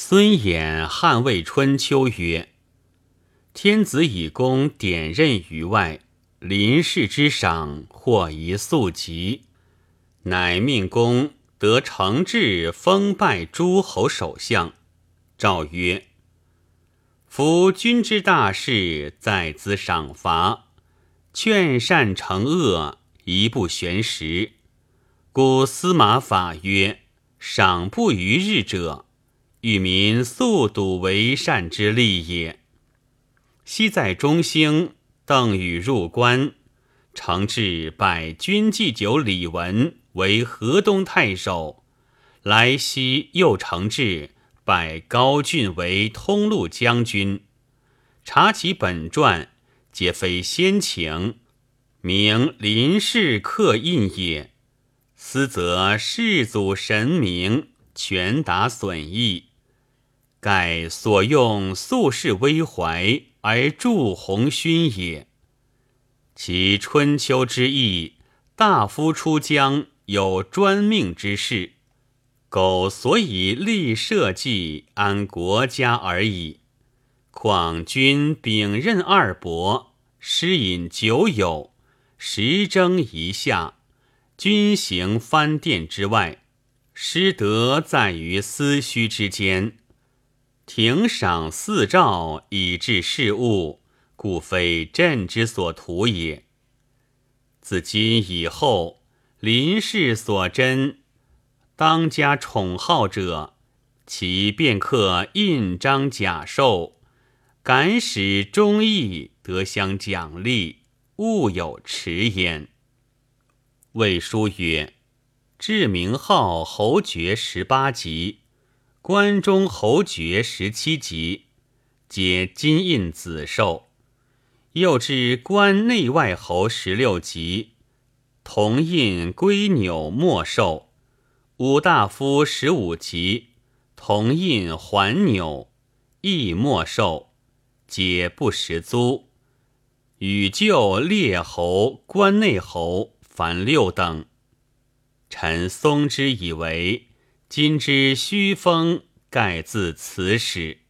孙衍汉魏春秋曰：“天子以功典任于外，临事之赏，或宜速疾。乃命公得承制封拜诸侯首相。”诏曰：“夫君之大事，在兹赏罚，劝善惩恶，一不悬时。故司马法曰：‘赏不逾日者。’”与民速睹为善之利也。昔在中兴，邓禹入关，承制拜君祭酒李文为河东太守。来西又承制拜高峻为通路将军。查其本传，皆非先情，名林氏刻印也。思则世祖神明，全达损益。盖所用素世微怀而著鸿勋也。其春秋之意，大夫出疆有专命之事，苟所以立社稷安国家而已。况君秉任二伯，诗饮酒友，时征一下，君行藩殿之外，失德在于私虚之间。庭赏四诏以治事务，故非朕之所图也。自今以后，临事所珍，当加宠好者，其便刻印章假授，敢使忠义得相奖励，勿有迟焉。魏书曰：“至名号侯爵十八级。”关中侯爵十七级，皆金印紫绶；又至关内外侯十六级，铜印龟纽墨绶；五大夫十五级，铜印环纽亦墨绶，皆不实租。与旧列侯、关内侯凡六等。臣松之以为。今之虚风，盖自此始。